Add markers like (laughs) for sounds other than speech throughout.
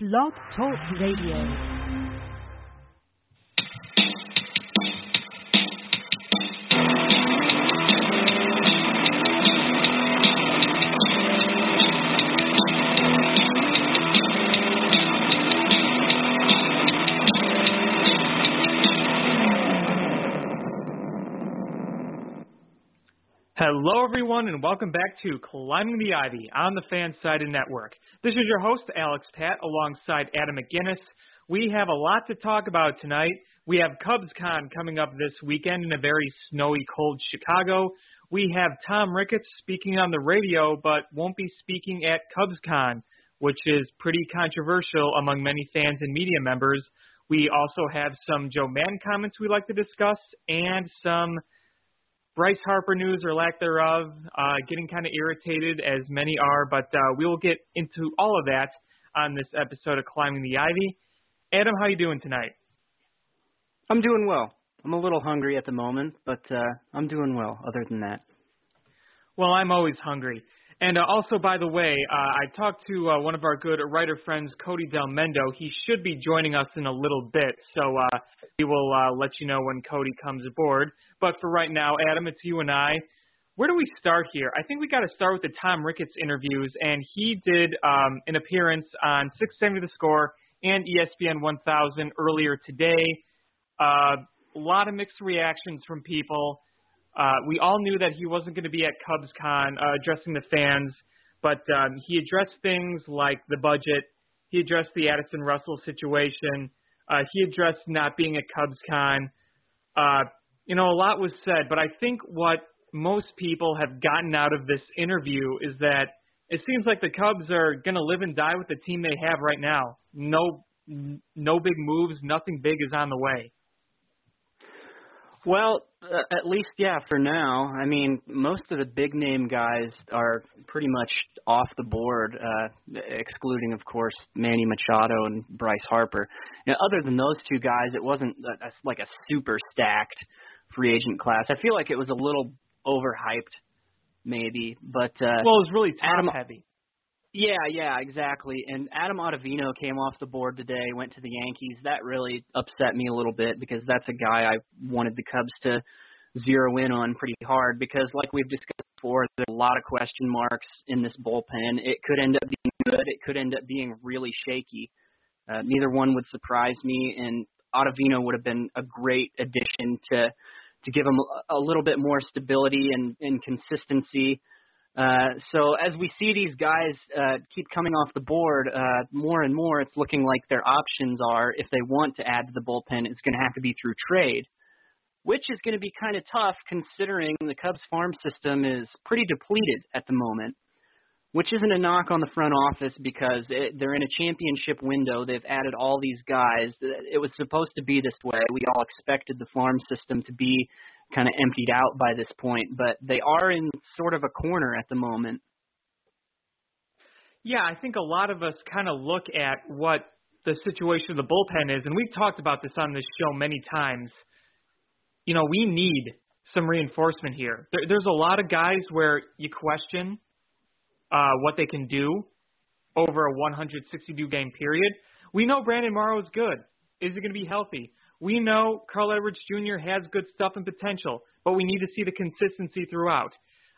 Blog Talk Radio. Hello, everyone, and welcome back to Climbing the Ivy on the Fansided Network. This is your host, Alex Pat, alongside Adam McGinnis. We have a lot to talk about tonight. We have CubsCon coming up this weekend in a very snowy, cold Chicago. We have Tom Ricketts speaking on the radio, but won't be speaking at CubsCon, which is pretty controversial among many fans and media members. We also have some Joe Maddon comments we'd like to discuss and some Bryce Harper news or lack thereof, uh, getting kind of irritated as many are, but uh, we will get into all of that on this episode of Climbing the Ivy. Adam, how you doing tonight? I'm doing well. I'm a little hungry at the moment, but uh, I'm doing well. Other than that, well, I'm always hungry. And uh, also, by the way, uh, I talked to uh, one of our good writer friends, Cody Del Mendo. He should be joining us in a little bit, so uh, we will uh, let you know when Cody comes aboard. But for right now, Adam, it's you and I. Where do we start here? I think we got to start with the Tom Ricketts interviews, and he did um, an appearance on 670 The Score and ESPN 1000 earlier today. Uh, a lot of mixed reactions from people. Uh, we all knew that he wasn't going to be at CubsCon uh, addressing the fans, but um, he addressed things like the budget. He addressed the Addison Russell situation. Uh, he addressed not being at CubsCon. Uh, you know, a lot was said, but I think what most people have gotten out of this interview is that it seems like the Cubs are going to live and die with the team they have right now. No, no big moves. Nothing big is on the way. Well, uh, at least yeah, for now. I mean, most of the big name guys are pretty much off the board, uh, excluding, of course, Manny Machado and Bryce Harper. Now, other than those two guys, it wasn't a, a, like a super stacked free agent class. I feel like it was a little overhyped, maybe, but uh, well, it was really top heavy. Yeah, yeah, exactly. And Adam Ottavino came off the board today, went to the Yankees. That really upset me a little bit because that's a guy I wanted the Cubs to zero in on pretty hard because like we've discussed before, there's a lot of question marks in this bullpen. It could end up being good, it could end up being really shaky. Uh, neither one would surprise me and Ottavino would have been a great addition to to give him a, little bit more stability and, and consistency uh, so as we see these guys uh, keep coming off the board uh, more and more, it's looking like their options are, if they want to add to the bullpen, it's going to have to be through trade, which is going to be kind of tough considering the Cubs farm system is pretty depleted at the moment. Which isn't a knock on the front office because it, they're in a championship window. They've added all these guys. It was supposed to be this way. We all expected the farm system to be kind of emptied out by this point, but they are in sort of a corner at the moment. Yeah, I think a lot of us kind of look at what the situation of the bullpen is, and we've talked about this on this show many times. You know, we need some reinforcement here. There, there's a lot of guys where you question uh, what they can do over a 162 game period. We know Brandon Morrow is good. Is he going to be healthy? We know Carl Edwards Jr. has good stuff and potential, but we need to see the consistency throughout.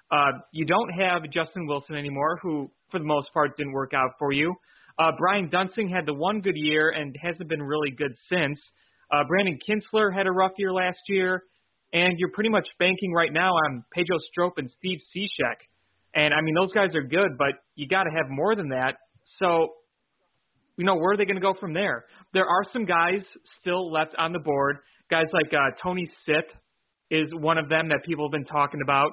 Uh, you don't have Justin Wilson anymore, who for the most part didn't work out for you. Uh, Brian Duensing had the one good year and hasn't been really good since. Uh, Brandon Kintzler had a rough year last year, and you're pretty much banking right now on Pedro Strop and Steve Cishek. And I mean, those guys are good, but you got to have more than that. So you know, where are they going to go from there? There are some guys still left on the board. Guys like uh, Tony Sipp is one of them that people have been talking about.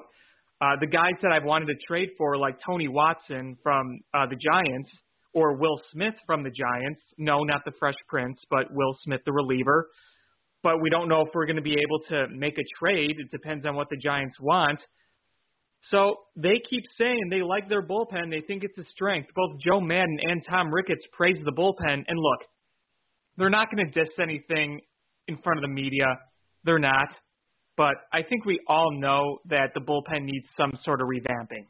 Uh, the guys that I've wanted to trade for, like Tony Watson from uh, the Giants or Will Smith from the Giants. No, not the Fresh Prince, but Will Smith, the reliever. But we don't know if we're going to be able to make a trade. It depends on what the Giants want. So they keep saying they like their bullpen. They think it's a strength. Both Joe Maddon and Tom Ricketts praise the bullpen. And look, they're not going to diss anything in front of the media. They're not. But I think we all know that the bullpen needs some sort of revamping.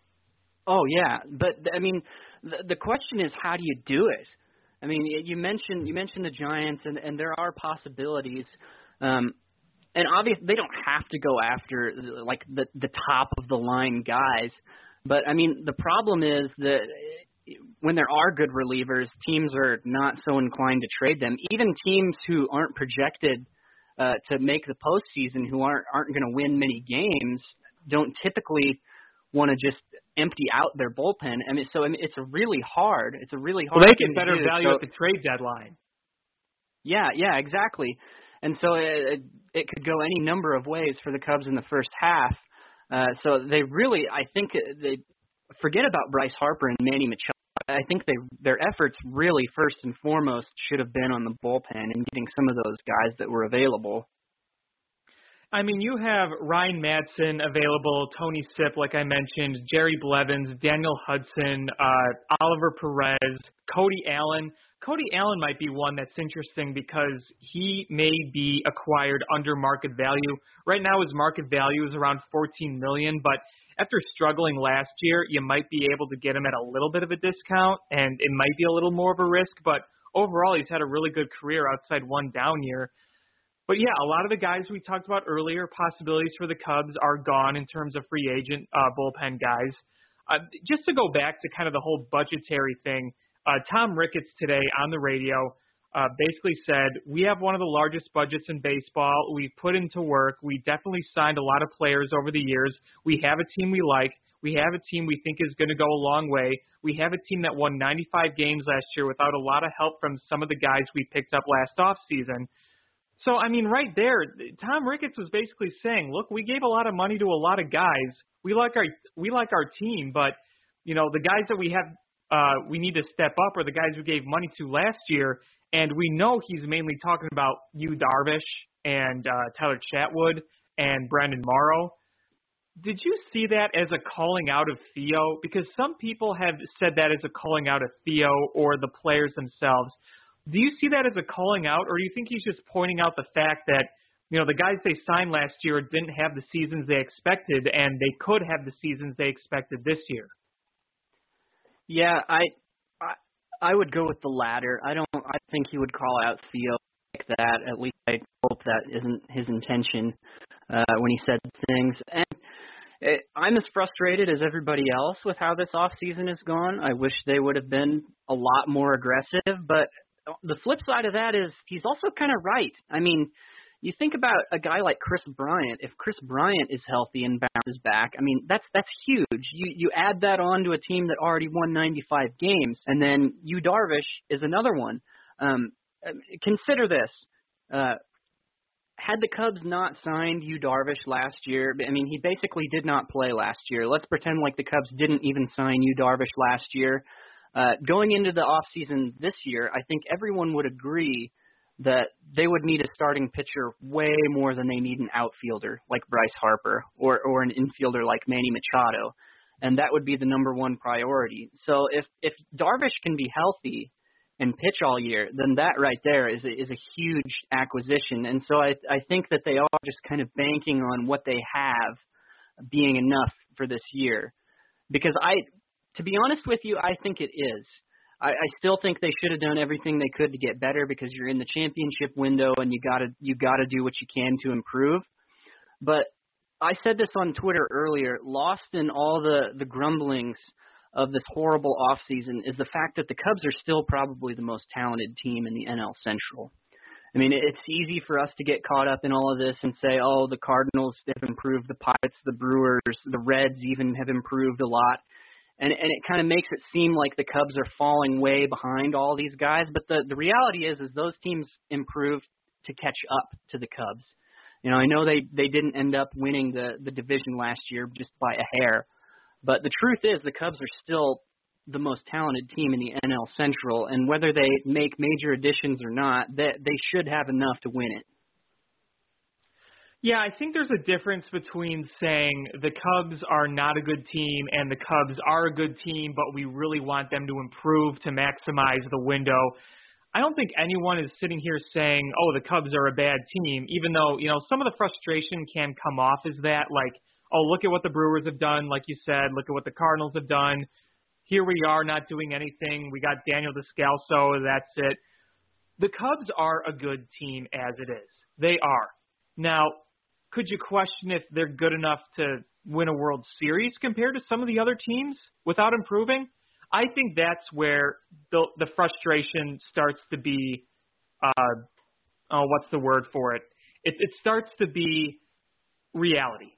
Oh yeah, but I mean, the, the question is, how do you do it? I mean, you mentioned you mentioned the Giants, and and there are possibilities. Um, and obviously, they don't have to go after like the the top of the line guys. But I mean, the problem is that when there are good relievers, teams are not so inclined to trade them. Even teams who aren't projected uh, to make the postseason, who aren't aren't going to win many games, don't typically want to just empty out their bullpen. I mean, so I mean, it's a really hard. It's a really hard. Well, they get better value so, at the trade deadline. Yeah, yeah, exactly. And so it, it could go any number of ways for the Cubs in the first half. Uh, so they really, I think, they forget about Bryce Harper and Manny Machado. I think they their efforts really first and foremost should have been on the bullpen and getting some of those guys that were available. I mean, you have Ryan Madson available, Tony Sipp, like I mentioned, Jerry Blevins, Daniel Hudson, uh, Oliver Perez, Cody Allen. Cody Allen might be one that's interesting because he may be acquired under market value. Right now, his market value is around 14 million, but after struggling last year, you might be able to get him at a little bit of a discount, and it might be a little more of a risk. But overall, he's had a really good career outside one down year. But yeah, a lot of the guys we talked about earlier, possibilities for the Cubs are gone in terms of free agent uh, bullpen guys. Uh, just to go back to kind of the whole budgetary thing, uh, Tom Ricketts today on the radio uh, basically said, We have one of the largest budgets in baseball. We've put into work. We definitely signed a lot of players over the years. We have a team we like. We have a team we think is going to go a long way. We have a team that won 95 games last year without a lot of help from some of the guys we picked up last offseason. So, I mean, right there, Tom Ricketts was basically saying, look, we gave a lot of money to a lot of guys. We like our we like our team, but you know the guys that we have uh, we need to step up are the guys we gave money to last year, and we know he's mainly talking about Yu Darvish and uh, Tyler Chatwood and Brandon Morrow. Did you see that as a calling out of Theo? Because some people have said that as a calling out of Theo or the players themselves. Do you see that as a calling out, or do you think he's just pointing out the fact that you know the guys they signed last year didn't have the seasons they expected, and they could have the seasons they expected this year? Yeah, I I I would go with the latter. I don't. I think he would call out Theo like that. At least I hope that isn't his intention uh, when he said things. And it, I'm as frustrated as everybody else with how this off season has gone. I wish they would have been a lot more aggressive. But the flip side of that is he's also kind of right. I mean, you think about a guy like Kris Bryant. If Kris Bryant is healthy and bounces back, I mean that's that's huge. You you add that on to a team that already won 95 games, and then Yu Darvish is another one. Um, consider this: uh, had the Cubs not signed Yu Darvish last year, I mean he basically did not play last year. Let's pretend like the Cubs didn't even sign Yu Darvish last year. Uh, going into the off season this year, I think everyone would agree that they would need a starting pitcher way more than they need an outfielder like Bryce Harper or or an infielder like Manny Machado, and that would be the number one priority. So if if Darvish can be healthy and pitch all year, then that right there is a, is a huge acquisition. And so I I think that they are just kind of banking on what they have being enough for this year, because I to be honest with you, I think it is. I, I still think they should have done everything they could to get better because you're in the championship window and you gotta you gotta do what you can to improve. But I said this on Twitter earlier. Lost in all the the grumblings of this horrible off season is the fact that the Cubs are still probably the most talented team in the NL Central. I mean, it's easy for us to get caught up in all of this and say, oh, the Cardinals have improved, the Pirates, the Brewers, the Reds even have improved a lot and and it kind of makes it seem like the Cubs are falling way behind all these guys. But the the reality is, is those teams improved to catch up to the Cubs. You know, I know they they didn't end up winning the the division last year just by a hair, but the truth is the Cubs are still the most talented team in the NL Central, and whether they make major additions or not, they they should have enough to win it. Yeah, I think there's a difference between saying the Cubs are not a good team and the Cubs are a good team, but we really want them to improve to maximize the window. I don't think anyone is sitting here saying, "Oh, the Cubs are a bad team," even though, you know, some of the frustration can come off as that like, "Oh, look at what the Brewers have done," like you said, look at what the Cardinals have done. here we are not doing anything. We got Daniel Descalso. That's it. The Cubs are a good team as it is. They are. Now, could you question if they're good enough to win a World Series compared to some of the other teams without improving? I think that's where the the frustration starts to be. Uh, oh, what's the word for it? It, it starts to be reality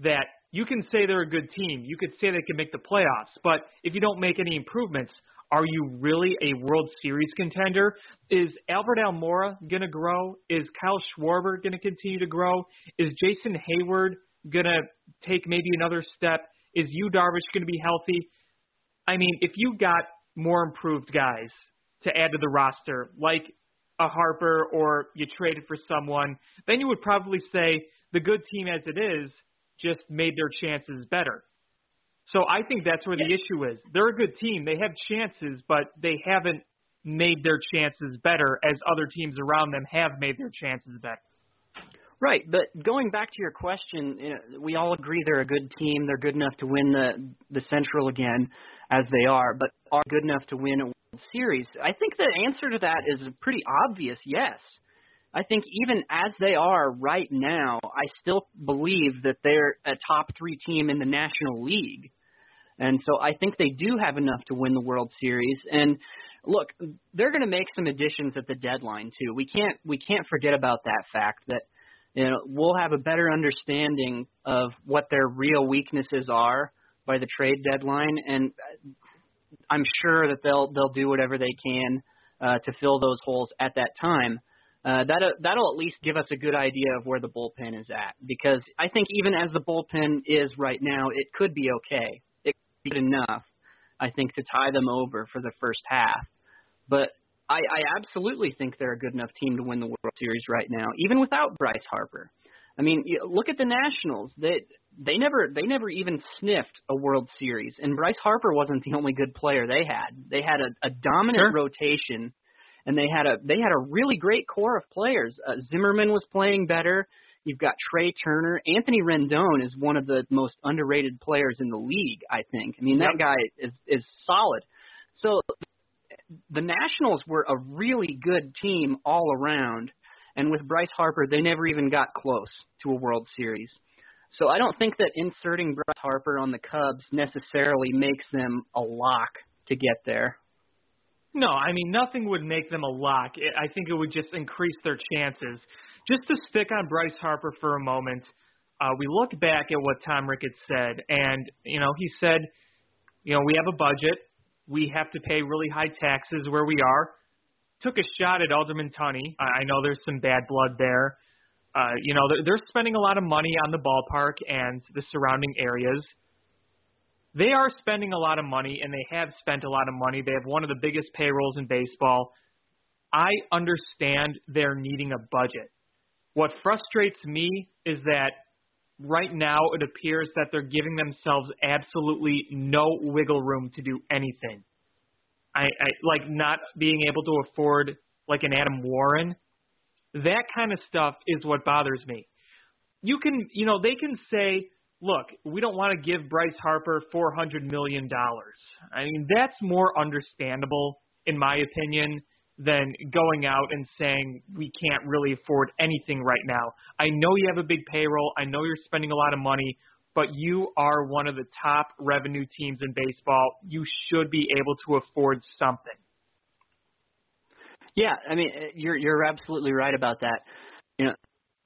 that you can say they're a good team. You could say they can make the playoffs, but if you don't make any improvements, are you really a World Series contender? Is Albert Almora going to grow? Is Kyle Schwarber going to continue to grow? Is Jason Heyward going to take maybe another step? Is Yu Darvish going to be healthy? I mean, if you got more improved guys to add to the roster, like a Harper or you traded for someone, then you would probably say the good team as it is just made their chances better. So I think that's where the issue is. They're a good team. They have chances, but they haven't made their chances better as other teams around them have made their chances better. Right, but going back to your question, you know, we all agree they're a good team. They're good enough to win the the Central again, as they are, but are good enough to win a World Series. I think the answer to that is pretty obvious. Yes, I think even as they are right now, I still believe that they're a top three team in the National League. And so I think they do have enough to win the World Series. And look, they're going to make some additions at the deadline too. We can't we can't forget about that fact that you know we'll have a better understanding of what their real weaknesses are by the trade deadline, and I'm sure that they'll they'll do whatever they can uh, to fill those holes at that time uh, that that'll at least give us a good idea of where the bullpen is at. Because I think even as the bullpen is right now, it could be okay. It could be good enough, I think, to tie them over for the first half. But I, I absolutely think they're a good enough team to win the World Series right now, even without Bryce Harper. I mean, look at the Nationals. They they never they never even sniffed a World Series, and Bryce Harper wasn't the only good player they had. They had a, a dominant sure. rotation and they had a they had a really great core of players. Uh, Zimmerman was playing better. You've got Trea Turner. Anthony Rendon is one of the most underrated players in the league. I think. I mean, that guy is is solid. So the Nationals were a really good team all around, and with Bryce Harper, they never even got close to a World Series. So I don't think that inserting Bryce Harper on the Cubs necessarily makes them a lock to get there. No, I mean nothing would make them a lock. I think it would just increase their chances. Just to stick on Bryce Harper for a moment, uh, we look back at what Tom Ricketts said, and you know he said, you know we have a budget, we have to pay really high taxes where we are. Took a shot at Alderman Tunney. I know there's some bad blood there. Uh, you know they're, they're spending a lot of money on the ballpark and the surrounding areas they are spending a lot of money, and they have spent a lot of money. They have one of the biggest payrolls in baseball. I understand they're needing a budget. What frustrates me is that right now it appears that they're giving themselves absolutely no wiggle room to do anything. I, I like not being able to afford like an Adam Warren. That kind of stuff is what bothers me. You can, you know, they can say, look, we don't want to give Bryce Harper $400 million. I mean, that's more understandable, in my opinion, than going out and saying we can't really afford anything right now. I know you have a big payroll. I know you're spending a lot of money, but you are one of the top revenue teams in baseball. You should be able to afford something. Yeah, I mean, eh, you're you're absolutely right about that. You know,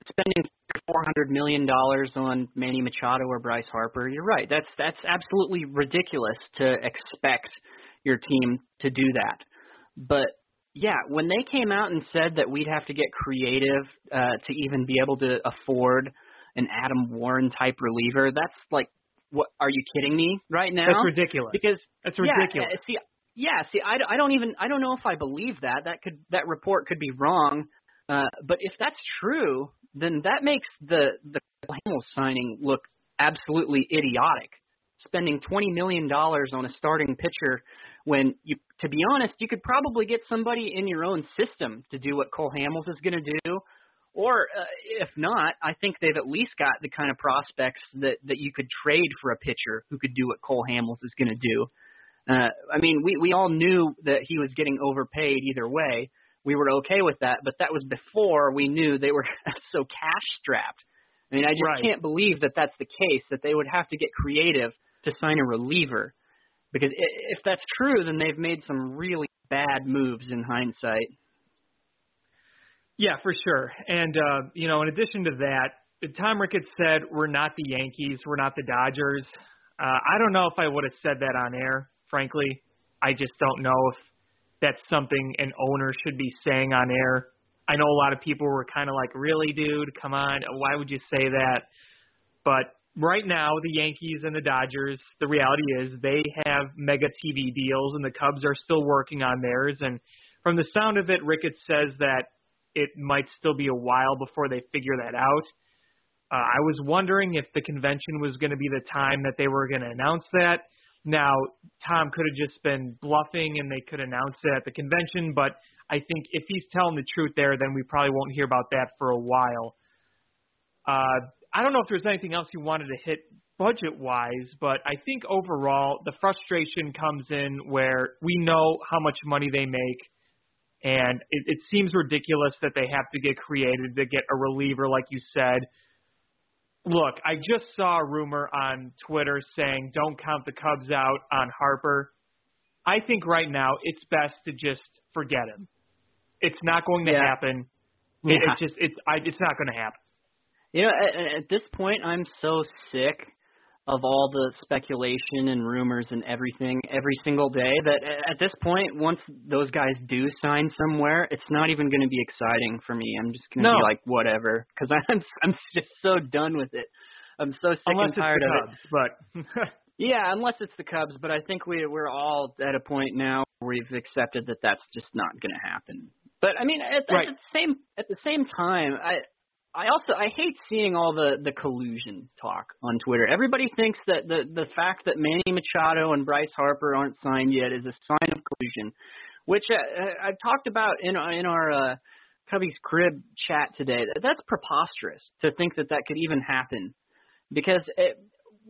spending four hundred million dollars on Manny Machado or Bryce Harper, you're right. That's that's absolutely ridiculous to expect your team to do that. But yeah, when they came out and said that we'd have to get creative uh, to even be able to afford an Adam Warren type reliever, that's like, what? Are you kidding me right now? That's ridiculous. Because that's ridiculous. Yeah, see, yeah, see, I, I don't even I don't know if I believe that. That could that report could be wrong. Uh, but if that's true, then that makes the the Hamels signing look absolutely idiotic. Spending twenty million dollars on a starting pitcher when you, to be honest, you could probably get somebody in your own system to do what Cole Hamels is going to do. Or uh, if not, I think they've at least got the kind of prospects that that you could trade for a pitcher who could do what Cole Hamels is going to do. Uh, I mean, we we all knew that he was getting overpaid either way. We were okay with that, but that was before we knew they were (laughs) so cash strapped. I mean, I just Right. can't believe that that's the case. That they would have to get creative to sign a reliever, because if that's true, then they've made some really bad moves in hindsight. Yeah, for sure. And uh, you know, in addition to that, Tom Ricketts said we're not the Yankees, we're not the Dodgers. Uh, I don't know if I would have said that on air. Frankly, I just don't know if that's something an owner should be saying on air. I know a lot of people were kind of like, "Really, dude? Come on, why would you say that?" But right now, the Yankees and the Dodgers, the reality is they have mega TV deals, and the Cubs are still working on theirs. And from the sound of it, Ricketts says that it might still be a while before they figure that out. Uh, I was wondering if the convention was going to be the time that they were going to announce that. Now, Tom could have just been bluffing and they could announce it at the convention, but I think if he's telling the truth there, then we probably won't hear about that for a while. Uh, I don't know if there's anything else you wanted to hit budget wise, but I think overall the frustration comes in where we know how much money they make and it, it seems ridiculous that they have to get creative to get a reliever, like you said. Look, I just saw a rumor on Twitter saying don't count the Cubs out on Harper. I think right now it's best to just forget him. It's not going to Yeah. happen. It, it's just it's I, it's not going to happen. You know, at, at this point, I'm so sick of all the speculation and rumors and everything every single day that at this point, once those guys do sign somewhere, it's not even going to be exciting for me. I'm just going to No. be like, whatever, because I'm (laughs) I'm just so done with it. I'm so sick Unless and tired of the it. Cubs, but (laughs) Yeah, unless it's the Cubs, but I think we we're all at a point now where we've accepted that that's just not going to happen. But I mean, at, Right. at the same at the same time, I I also I hate seeing all the the collusion talk on Twitter. Everybody thinks that the the fact that Manny Machado and Bryce Harper aren't signed yet is a sign of collusion, which uh, I've talked about in in our uh, Cubbies Crib chat today. That's preposterous to think that that could even happen, because it,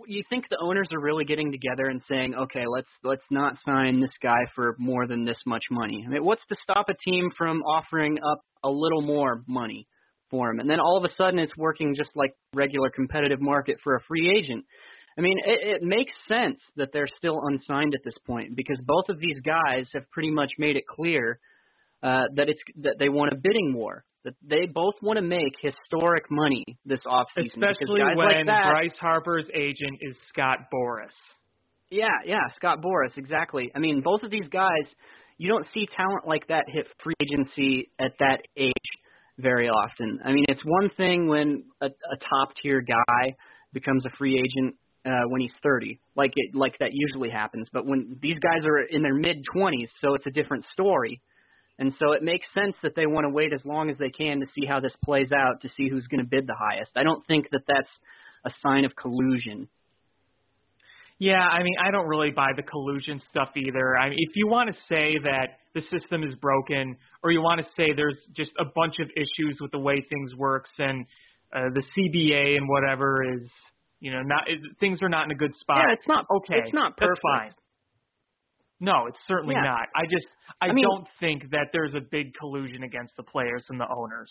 you think the owners are really getting together and saying, okay, let's let's not sign this guy for more than this much money. I mean, what's to stop a team from offering up a little more money for him? And then all of a sudden, it's working just like regular competitive market for a free agent. I mean, it, it makes sense that they're still unsigned at this point because both of these guys have pretty much made it clear uh, that it's that they want a bidding war. That they both want to make historic money this offseason. especially guys when like that, Bryce Harper's agent is Scott Boras. Yeah, yeah, Scott Boras, exactly. I mean, both of these guys, you don't see talent like that hit free agency at that age very often. I mean, it's one thing when a, a top tier guy becomes a free agent uh, when he's 30, like it like that usually happens. But when these guys are in their mid 20s, so it's a different story. And so it makes sense that they want to wait as long as they can to see how this plays out, to see who's going to bid the highest. I don't think that that's a sign of collusion. Yeah, I mean, I don't really buy the collusion stuff either. I mean, if you want to say that the system is broken, or you want to say there's just a bunch of issues with the way things works, and uh, the CBA and whatever is, you know, not it, things are not in a good spot. Yeah, it's not okay. It's not perfect. that's fine. No, it's certainly Yeah. not. I just, I, I mean- don't think that there's a big collusion against the players and the owners.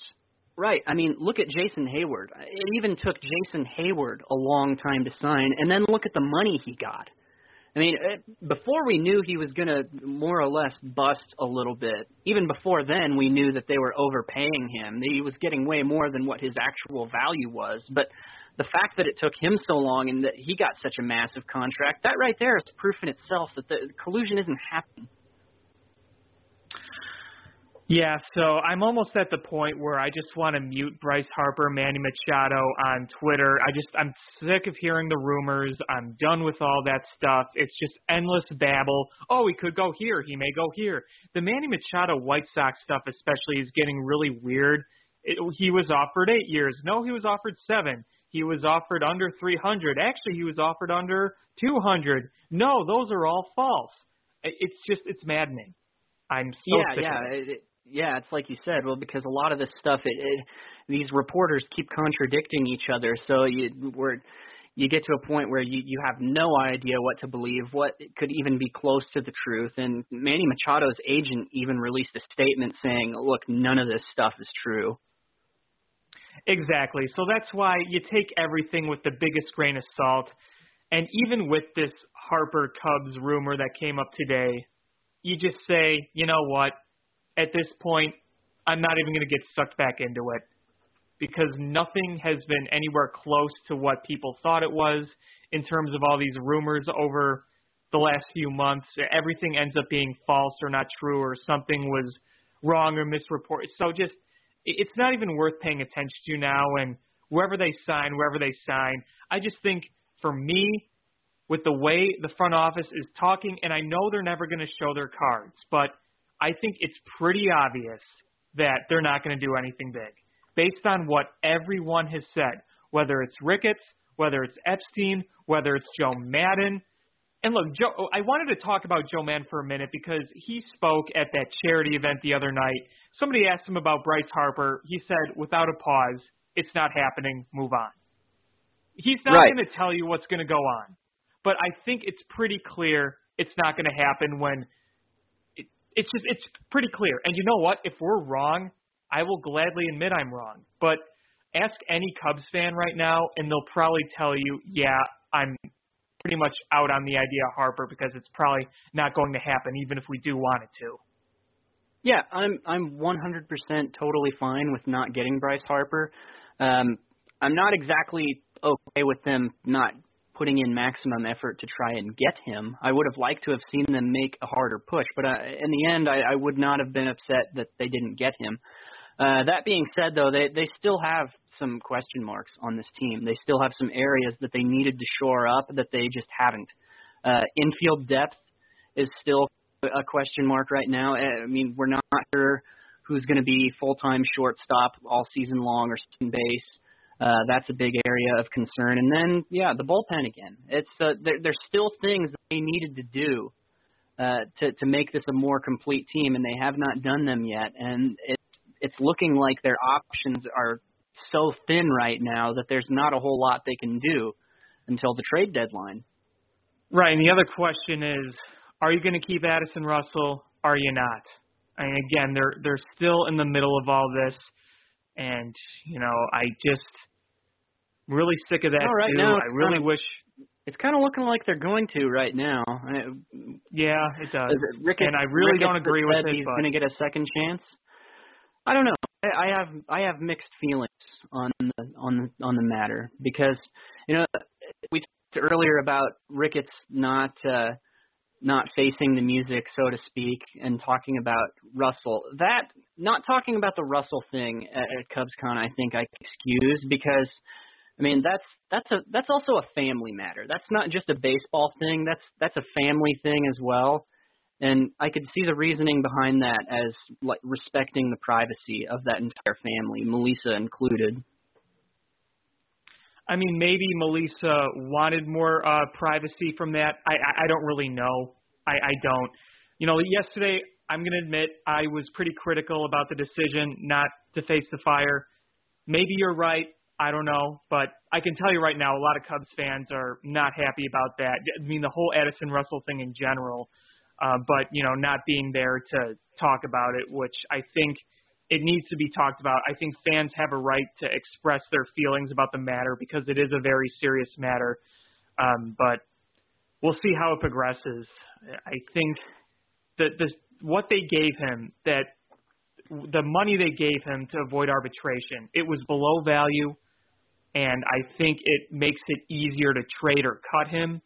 Right. I mean, look at Jason Heyward. It even took Jason Heyward a long time to sign, and then look at the money he got. I mean, it, before we knew he was going to more or less bust a little bit, even before then we knew that they were overpaying him. He was getting way more than what his actual value was. But the fact that it took him so long and that he got such a massive contract, that right there is proof in itself that the collusion isn't happening. Yeah, so I'm almost at the point where I just want to mute Bryce Harper, Manny Machado on Twitter. I just I'm sick of hearing the rumors. I'm done with all that stuff. It's just endless babble. Oh, he could go here. He may go here. The Manny Machado White Sox stuff especially is getting really weird. It, he was offered 8 years. No, he was offered 7. He was offered under 300. Actually, he was offered under 200. No, those are all false. It's just it's maddening. I'm so yeah, sick yeah, of it. it, it- yeah. It's like you said. Well, because a lot of this stuff, it, it these reporters keep contradicting each other. So you we're you get to a point where you you have no idea what to believe, what could even be close to the truth. And Manny Machado's agent even released a statement saying, "Look, none of this stuff is true." Exactly. So that's why you take everything with the biggest grain of salt. And even with this Harper Cubs rumor that came up today, you just say, you know what? At this point, I'm not even going to get sucked back into it because nothing has been anywhere close to what people thought it was in terms of all these rumors over the last few months. Everything ends up being false or not true or something was wrong or misreported. So just it's not even worth paying attention to now. And wherever they sign, wherever they sign, I just think for me, with the way the front office is talking, and I know they're never going to show their cards, but I think it's pretty obvious that they're not going to do anything big based on what everyone has said, whether it's Ricketts, whether it's Epstein, whether it's Joe Maddon. And look, Joe, oh, I wanted to talk about Joe Maddon for a minute because he spoke at that charity event the other night. Somebody asked him about Bryce Harper. He said, without a pause, it's not happening. Move on. He's not right. going to tell you what's going to go on, but I think it's pretty clear it's not going to happen when it's just it's pretty clear. And you know what? If we're wrong, I will gladly admit I'm wrong. But ask any Cubs fan right now, and they'll probably tell you, yeah, I'm pretty much out on the idea of Harper because it's probably not going to happen, even if we do want it to. Yeah, I'm I'm 100% totally fine with not getting Bryce Harper. Um, I'm not exactly okay with them not putting in maximum effort to try and get him. I would have liked to have seen them make a harder push, but uh, in the end, I, I would not have been upset that they didn't get him. Uh, that being said, though, they they still have some question marks on this team. They still have some areas that they needed to shore up that they just haven't. Uh, infield depth is still a question mark right now. Uh, I mean, we're not sure who's going to be full-time shortstop all season long or second base. Uh, that's a big area of concern. And then, yeah, the bullpen again. It's uh, there, there's still things they needed to do uh, to to make this a more complete team, and they have not done them yet. And it it's looking like their options are so thin right now that there's not a whole lot they can do until the trade deadline. Right, and the other question is, are you going to keep Addison Russell? Are you not? And again, they're they're still in the middle of all this, and you know, I just really sick of that no, right too. Now, I really kind of, wish it's kind of looking like they're going to right now. Yeah, it does. Ricketts, and I really Ricketts don't agree with it. He's going to get a second chance. I don't know. I, I have I have mixed feelings on the on the, on the matter because you know we talked earlier about Ricketts not uh, not facing the music, so to speak, and talking about Russell. That not talking about the Russell thing at, at CubsCon, I think I excuse because I mean that's that's a that's also a family matter. That's not just a baseball thing. That's that's a family thing as well. And I could see the reasoning behind that as like respecting the privacy of that entire family, Melissa included. I mean, maybe Melissa wanted more uh, privacy from that. I, I, I don't really know. I, I don't. You know, yesterday, I'm to admit I was pretty critical about the decision not to face the fire. Maybe you're right. I don't know, but I can tell you right now, a lot of Cubs fans are not happy about that. I mean, the whole Addison Russell thing in general uh, but you know not being there to talk about it, which I think it needs to be talked about. I think fans have a right to express their feelings about the matter because it is a very serious matter. Um, but we'll see how it progresses. I think that what they gave him that the money they gave him to avoid arbitration it was below value and I think it makes it easier to trade or cut him.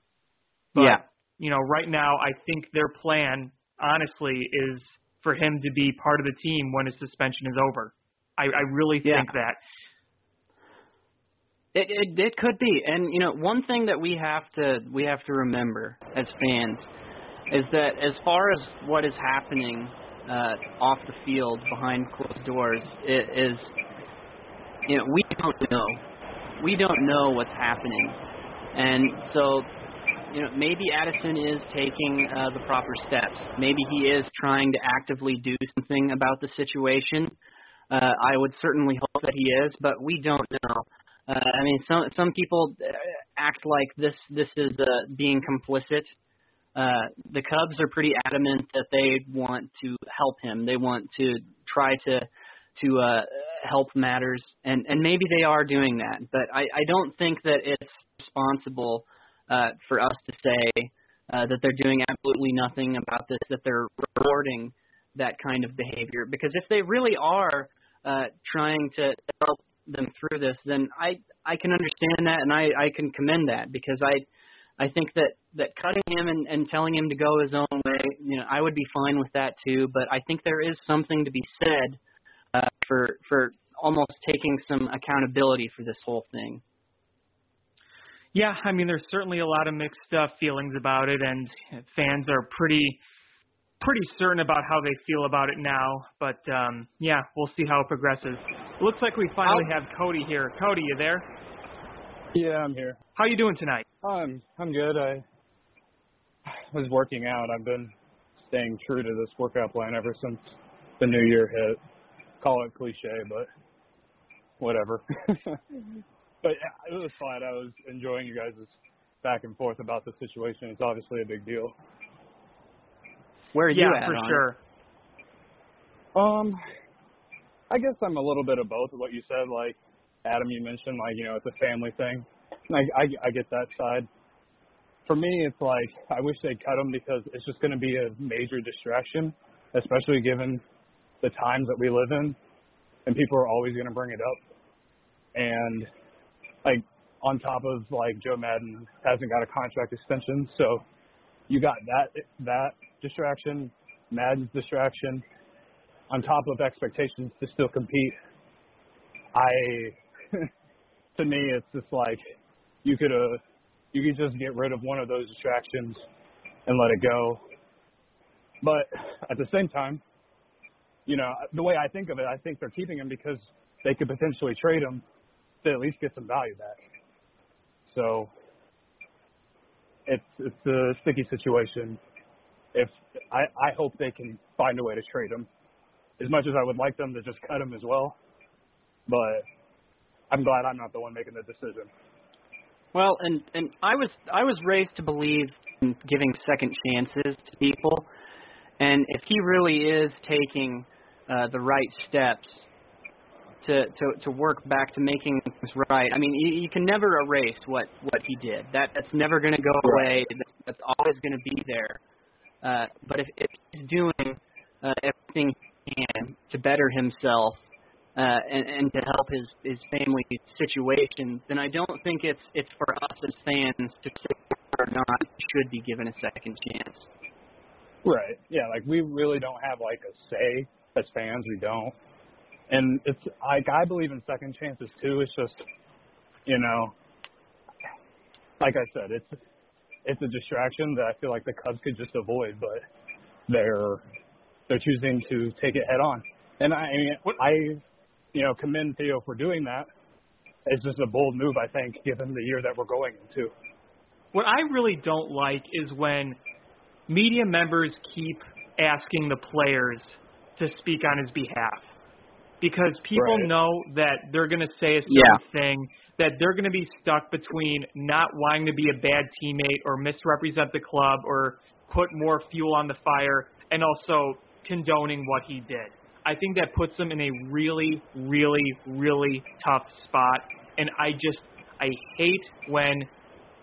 But yeah you know, right now I think their plan, honestly, is for him to be part of the team when his suspension is over. I, I really yeah. think that. It, it it could be, and you know, one thing that we have to we have to remember as fans is that as far as what is happening uh, off the field behind closed doors, it is you know we don't know we don't know what's happening, and so you know, maybe Addison is taking uh, the proper steps. Maybe he is trying to actively do something about the situation. Uh, I would certainly hope that he is, but we don't know. Uh, I mean, some some people, uh, act like this this is uh, being complicit. Uh, the Cubs are pretty adamant that they want to help him. They want to try to to uh, help matters, and and maybe they are doing that. But I I don't think that it's responsible uh, for us to say uh, that they're doing absolutely nothing about this, that they're rewarding that kind of behavior. Because if they really are uh, trying to help them through this, then I I can understand that and I I can commend that because I I think that that cutting him and, and telling him to go his own way, you know, I would be fine with that too. But I think there is something to be said uh, for for almost taking some accountability for this whole thing. Yeah, I mean, there's certainly a lot of mixed uh, feelings about it, and fans are pretty pretty certain about how they feel about it now. But um, yeah, we'll see how it progresses. It looks like we finally have Cody here. Cody, you there? Yeah, I'm here. How you doing tonight? I'm I'm good. I was working out. I've been staying true to this workout plan ever since the new year hit. Call it cliche, but whatever. (laughs) but it was fun. I was enjoying you guys' back and forth about the situation. It's obviously a big deal. Where are yeah, you at? for on it? sure. Um, I guess I'm a little bit of both of what you said. Like Adam, you mentioned like you know it's a family thing. Like I I get that side. For me, it's like I wish they'd cut them because it's just going to be a major distraction, especially given the times that we live in, and people are always going to bring it up. And like on top of like Joe Maddon hasn't got a contract extension, so you got that that distraction, Maddon's distraction, on top of expectations to still compete. I (laughs) to me it's just like you could uh you could just get rid of one of those distractions and let it go. But at the same time, you know, the way I think of it, I think they're keeping him because they could potentially trade him to at least get some value back. So it's it's a sticky situation. If I I hope they can find a way to trade him, as much as I would like them to just cut him as well, but I'm glad I'm not the one making the decision. Well, and and I was I was raised to believe in giving second chances to people, and if he really is taking uh, the right steps to to to work back to making things right, I mean you, you can never erase what what he did. That that's never going to go away. That's always going to be there. Uh, but if, if he's doing uh, everything he can to better himself uh, and, and to help his his family situation, then I don't think it's it's for us as fans to say or not should be given a second chance. Right. Yeah, like we really don't have like a say as fans. We don't. And it's like I believe in second chances too. It's just, you know, like I said, it's it's a distraction that I feel like the Cubs could just avoid, but they're they're choosing to take it head on. And I mean, I you know commend Theo for doing that. It's just a bold move, I think, given the year that we're going into. What I really don't like is when media members keep asking the players to speak on his behalf. Because people Right. know that they're going to say a certain Yeah. thing, that they're going to be stuck between not wanting to be a bad teammate or misrepresent the club or put more fuel on the fire and also condoning what he did. I think that puts them in a really, really, really tough spot. And I just, I hate when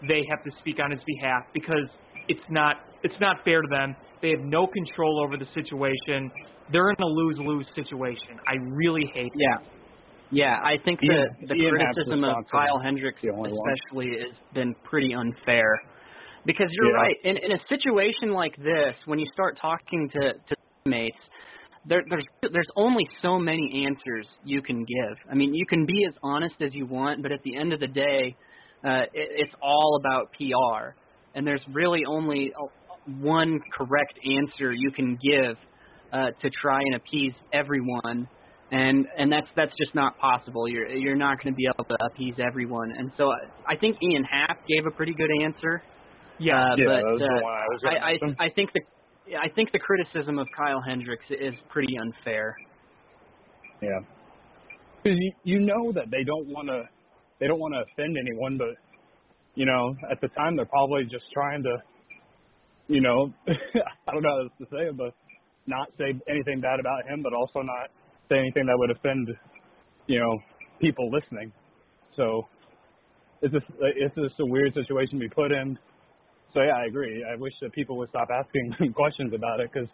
they have to speak on his behalf because it's not it's not fair to them. They have no control over the situation. They're in a lose-lose situation. I really hate Yeah. Yeah, I think the Ian- the Ian criticism of. Kyle Hendricks only one. especially has been pretty unfair. Because you're Yeah. right. In in a situation like this, when you start talking to to teammates, there there's there's only so many answers you can give. I mean, you can be as honest as you want, but at the end of the day, uh it, it's all about PR. And there's really only a, one correct answer you can give uh to try and appease everyone and and that's that's just not possible. You're you're not going to be able to appease everyone. And so I think Ian Happ gave a pretty good answer. Yeah, uh, Yeah, but that was the uh, one I was I. I I think the I think the criticism of Kyle Hendricks is pretty unfair. Yeah. Because you, you know that they don't want to they don't want to offend anyone, but you know, at the time they're probably just trying to, you know, (laughs) I don't know how else to say it, but not say anything bad about him, but also not say anything that would offend, you know, people listening. So it's just it's just a weird situation to be put in. So yeah, I agree. I wish that people would stop asking (laughs) questions about it because,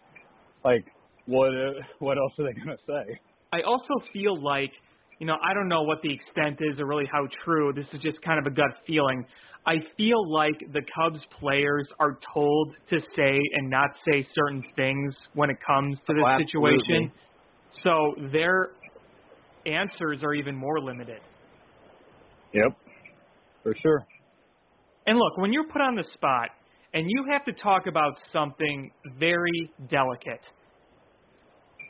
like, what what else are they gonna say? I also feel like, you know, I don't know what the extent is or really how true. This is just kind of a gut feeling. I feel like the Cubs players are told to say and not say certain things when it comes to this oh, situation. So their answers are even more limited. Yep, for sure. And look, when you're put on the spot and you have to talk about something very delicate,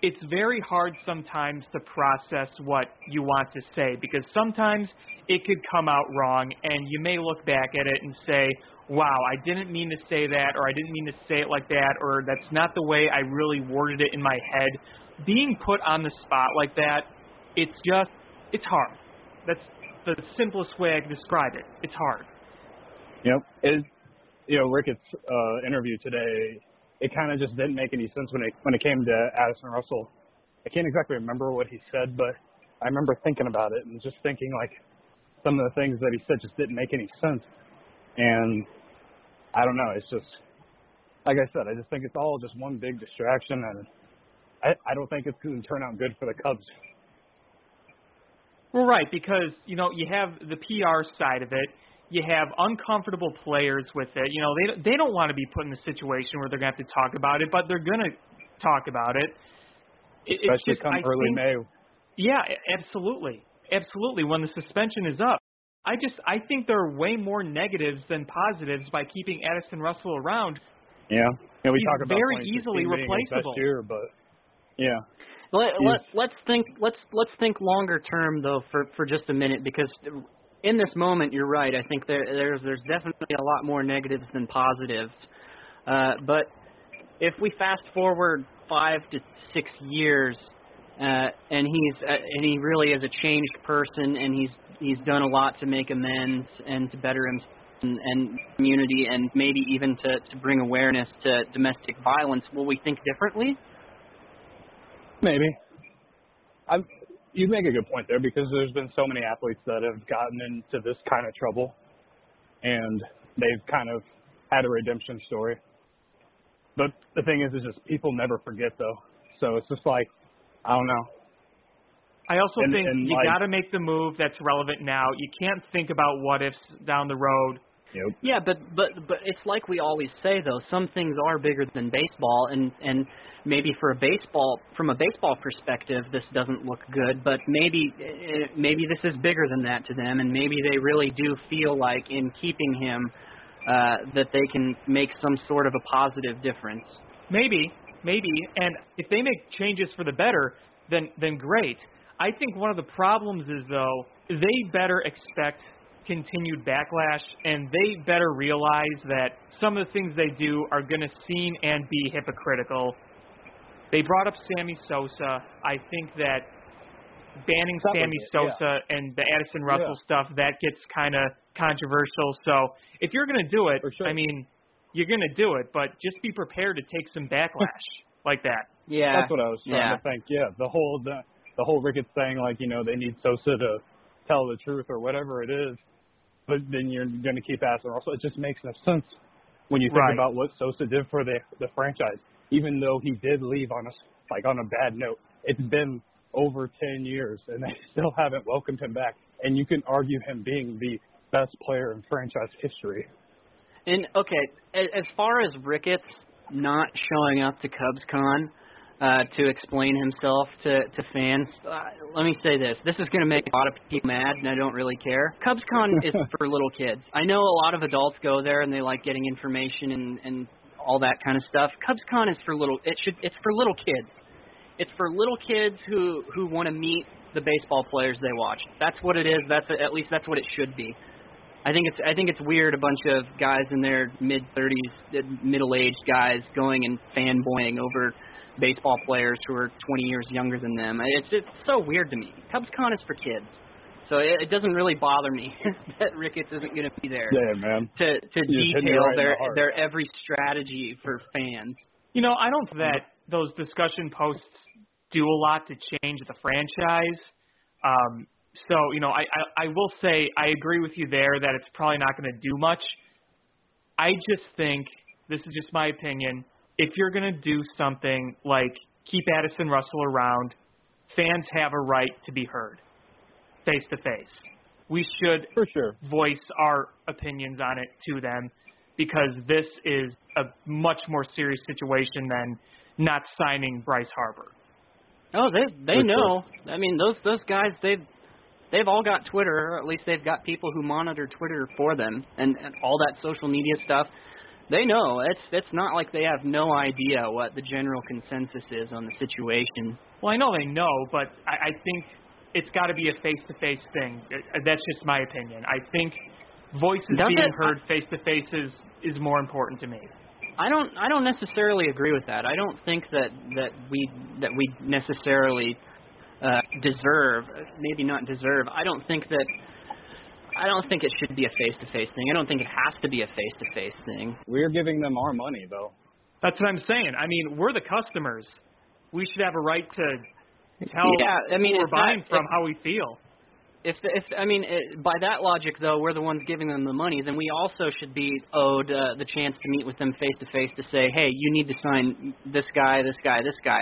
it's very hard sometimes to process what you want to say because sometimes it could come out wrong and you may look back at it and say, wow, I didn't mean to say that or I didn't mean to say it like that or that's not the way I really worded it in my head. Being put on the spot like that, it's just, it's hard. That's the simplest way I can describe it. It's hard. Yep. It, you know, Ricketts' uh, interview today it kind of just didn't make any sense when it when it came to Addison Russell. I can't exactly remember what he said, but I remember thinking about it and just thinking like some of the things that he said just didn't make any sense. And I don't know, it's just like I said, I just think it's all just one big distraction and I, I don't think it's going to turn out good for the Cubs. Well, right, because you know you have the PR side of it, you have uncomfortable players with it. You know, they they don't want to be put in a situation where they're going to have to talk about it, but they're going to talk about it. it Especially just, come I early think, May. Yeah, absolutely, absolutely. When the suspension is up, I just I think there are way more negatives than positives by keeping Addison Russell around. Yeah, yeah. We He's talk about very easily replaceable. Best year, but yeah. Let, let let's think let's let's think longer term though for for just a minute because in this moment, you're right. I think there, there's there's definitely a lot more negatives than positives. Uh, but if we fast forward five to six years, uh, and he's uh, and he really is a changed person, and he's he's done a lot to make amends and to better himself and, and community, and maybe even to to bring awareness to domestic violence. Will we think differently? Maybe. I'm you make a good point there because there's been so many athletes that have gotten into this kind of trouble and they've kind of had a redemption story. But the thing is, is just people never forget though. So it's just like, I don't know. I also and, think and you like, got to make the move that's relevant now. You can't think about what ifs down the road. Yep. Yeah, but but but it's like we always say though. Some things are bigger than baseball, and and maybe for a baseball from a baseball perspective, this doesn't look good. But maybe eh, maybe this is bigger than that to them, and maybe they really do feel like in keeping him uh, that they can make some sort of a positive difference. Maybe, maybe, and if they make changes for the better, then then great. I think one of the problems is though they better expect continued backlash, and they better realize that some of the things they do are going to seem and be hypocritical. They brought up Sammy Sosa. I think that banning Some Sammy it, Sosa yeah. and the Addison Russell Yeah. stuff that gets kind of controversial. So if you're going to do it, sure. I mean, you're going to do it, but just be prepared to take some backlash (laughs) like that. Yeah, That's what I was trying yeah. to think. Yeah, the whole the, the whole Ricketts thing, like you know, they need Sosa to tell the truth or whatever it is, but then you're going to keep asking Russell. It just makes no sense when you think Right. about what Sosa did for the the franchise. Even though he did leave on a like on a bad note, it's been over ten years and they (laughs) still haven't welcomed him back. And you can argue him being the best player in franchise history. And okay, as far as Ricketts not showing up to CubsCon uh, to explain himself to to fans, uh, let me say this: this is going to make a lot of people mad, and I don't really care. CubsCon (laughs) is for little kids. I know a lot of adults go there and they like getting information and and all that kind of stuff. CubsCon is for little. It should. It's for little kids. It's for little kids who who want to meet the baseball players they watch. That's what it is. That's at least that's what it should be. I think it's I think it's weird a bunch of guys in their mid 30s, middle aged guys going and fanboying over baseball players who are 20 years younger than them. It's it's so weird to me. CubsCon is for kids. So it, it doesn't really bother me (laughs) that Ricketts isn't going to be there Yeah, man. to to You just detail right in the their their every strategy for fans. You know, I don't think that those discussion posts do a lot to change the franchise. Um, so, you know, I, I, I will say I agree with you there that it's probably not going to do much. I just think, this is just my opinion, if you're going to do something like keep Addison Russell around, fans have a right to be heard face to face. We should For sure. voice our opinions on it to them because this is a much more serious situation than not signing Bryce Harper. Oh, they they For know. I mean, those those guys they've they've all got Twitter, or at least they've got people who monitor Twitter for them and, and all that social media stuff. They know. It's it's not like they have no idea what the general consensus is on the situation. Well, I know they know, but I, I think it's got to be a face-to-face thing. Uh, That's just my opinion. I think voices Does being it? heard face-to-face is is more important to me. I don't I don't necessarily agree with that. I don't think that that we that we necessarily uh, deserve maybe not deserve. I don't think that I don't think it should be a face to face thing. I don't think it has to be a face to face thing. We're giving them our money though. That's what I'm saying. I mean, we're the customers. We should have a right to tell Yeah, I mean, who we're if that- buying from if- how we feel. If if I mean it, by that logic though, we're the ones giving them the money, then we also should be owed uh, the chance to meet with them face to face to say, hey, you need to sign this guy, this guy, this guy.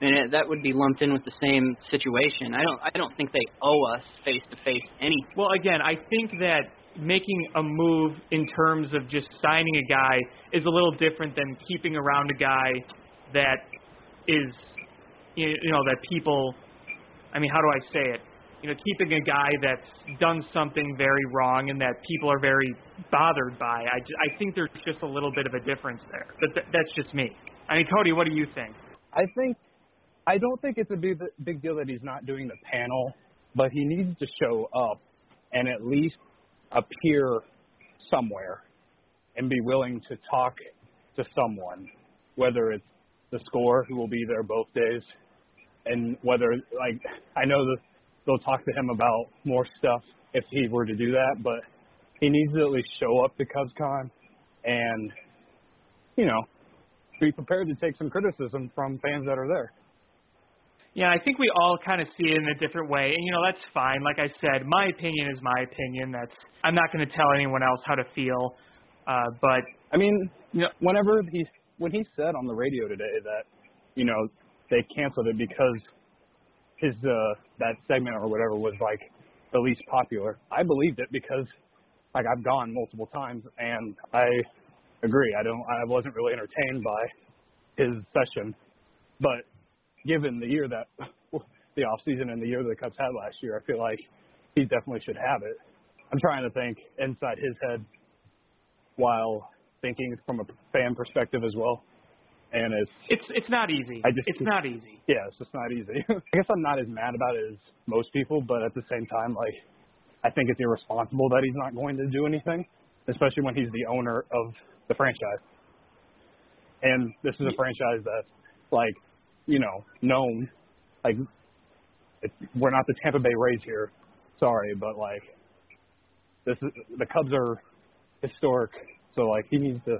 And it, that would be lumped in with the same situation. I don't I don't think they owe us face to face any. Well, again, I think that making a move in terms of just signing a guy is a little different than keeping around a guy that is, you you know, that people. I mean, how do I say it? You know, keeping a guy that's done something very wrong and that people are very bothered by. I, ju- I think there's just a little bit of a difference there. But th- that's just me. I mean, Cody, what do you think? I think I don't think it's a big big deal that he's not doing the panel, but he needs to show up and at least appear somewhere and be willing to talk to someone, whether it's the score who will be there both days, and whether like I know that they'll talk to him about more stuff if he were to do that, but he needs to at least show up to CubsCon and you know be prepared to take some criticism from fans that are there. Yeah, I think we all kind of see it in a different way, and you know that's fine. Like I said, my opinion is my opinion. That's I'm not going to tell anyone else how to feel. Uh, but I mean, you know, whenever he when he said on the radio today that you know they canceled it because his uh that segment or whatever was like the least popular, I believed it because like I've gone multiple times and I agree. I don't I wasn't really entertained by his session, but given the year that (laughs) the off season and the year that the Cubs had last year, I feel like he definitely should have it. I'm trying to think inside his head while thinking from a fan perspective as well. And it's it's it's not easy. I just- it's not easy. yeah, it's just not easy. (laughs) I guess I'm not as mad about it as most people, but at the same time, like I think it's irresponsible that he's not going to do anything, especially when he's the owner of the franchise. And this is a franchise that's like, you know, known. Like, we're not the Tampa Bay Rays here. Sorry, but like, this is the Cubs are historic, so like he needs to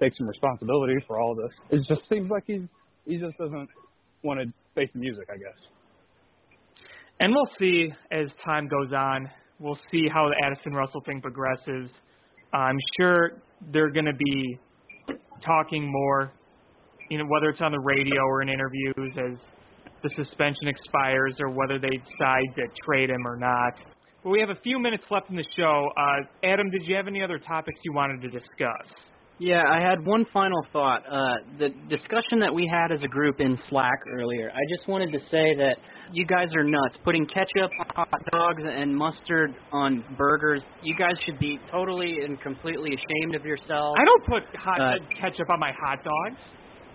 take some responsibility for all this. It just seems like he's he just doesn't want to face the music, I guess. And we'll see as time goes on. We'll see how the Addison Russell thing progresses. I'm sure they're going to be talking more, you know, whether it's on the radio or in interviews as the suspension expires or whether they decide to trade him or not. But we have a few minutes left in the show. Uh, Adam, did you have any other topics you wanted to discuss? Yeah, I had one final thought. Uh, the discussion that we had as a group in Slack earlier, I just wanted to say that you guys are nuts. Putting ketchup on hot dogs and mustard on burgers, you guys should be totally and completely ashamed of yourselves. I don't put hot Uh, ketchup on my hot dogs.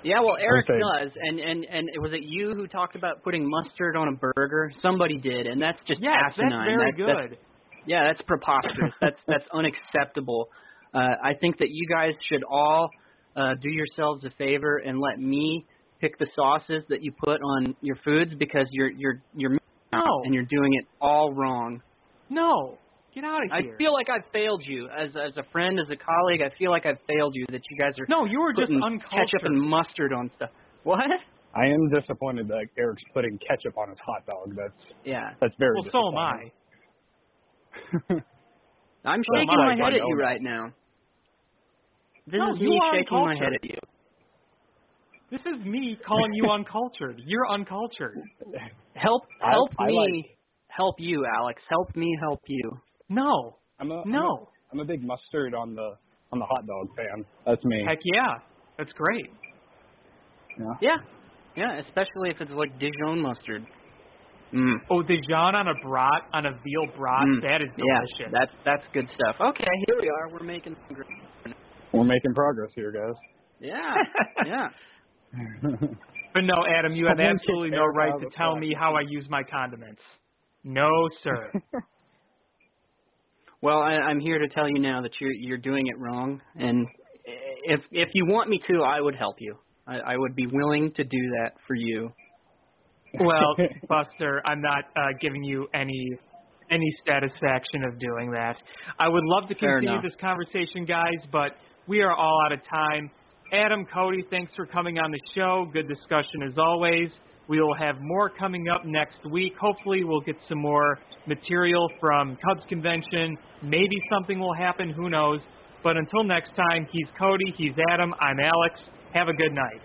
Yeah, well, Eric Okay. does, and and and was it you who talked about putting mustard on a burger? Somebody did, and that's just Yes, asinine. that's very That's- that's- good. yeah, that's preposterous. that's (laughs) that's unacceptable. Uh, I think that you guys should all uh, do yourselves a favor and let me pick the sauces that you put on your foods because you're you're you're No. and you're doing it all wrong. No. Get out of here. I feel like I've failed you as as a friend, as a colleague. I feel like I've failed you that you guys are no, you were just uncultured. ketchup and mustard on stuff. What? I am disappointed that Eric's putting ketchup on his hot dog. That's Yeah. that's very. well, so am I. (laughs) I'm So shaking am I, my head at you right now. This No, is you me are shaking my head at you. This is me calling you uncultured. (laughs) You're uncultured. (laughs) Help I- help I me like- help you, Alex. Help me help you. No. I'm a I'm No. a, I'm a big mustard on the on the hot dog fan. That's me. Heck yeah. That's great. Yeah. Yeah. Yeah, especially if it's like Dijon mustard. Mm. Oh, Dijon on a brat, on a veal brat, Mm. that is Yeah, that's that's good stuff. Okay, here we are. We're making some. We're making progress here, guys. Yeah, (laughs) yeah. But no, Adam, you have (laughs) absolutely no right to tell me how I use my condiments. No, sir. (laughs) Well, I, I'm here to tell you now that you're you're doing it wrong, and if if you want me to, I would help you. I, I would be willing to do that for you. well, (laughs) Buster, I'm not uh, giving you any any satisfaction of doing that. I would love to continue this conversation, guys, but we are all out of time. Adam, Cody, thanks for coming on the show. Good discussion as always. We will have more coming up next week. Hopefully, we'll get some more material from Cubs convention. Maybe something will happen. Who knows? But until next time, he's Cody, he's Adam, I'm Alex. Have a good night.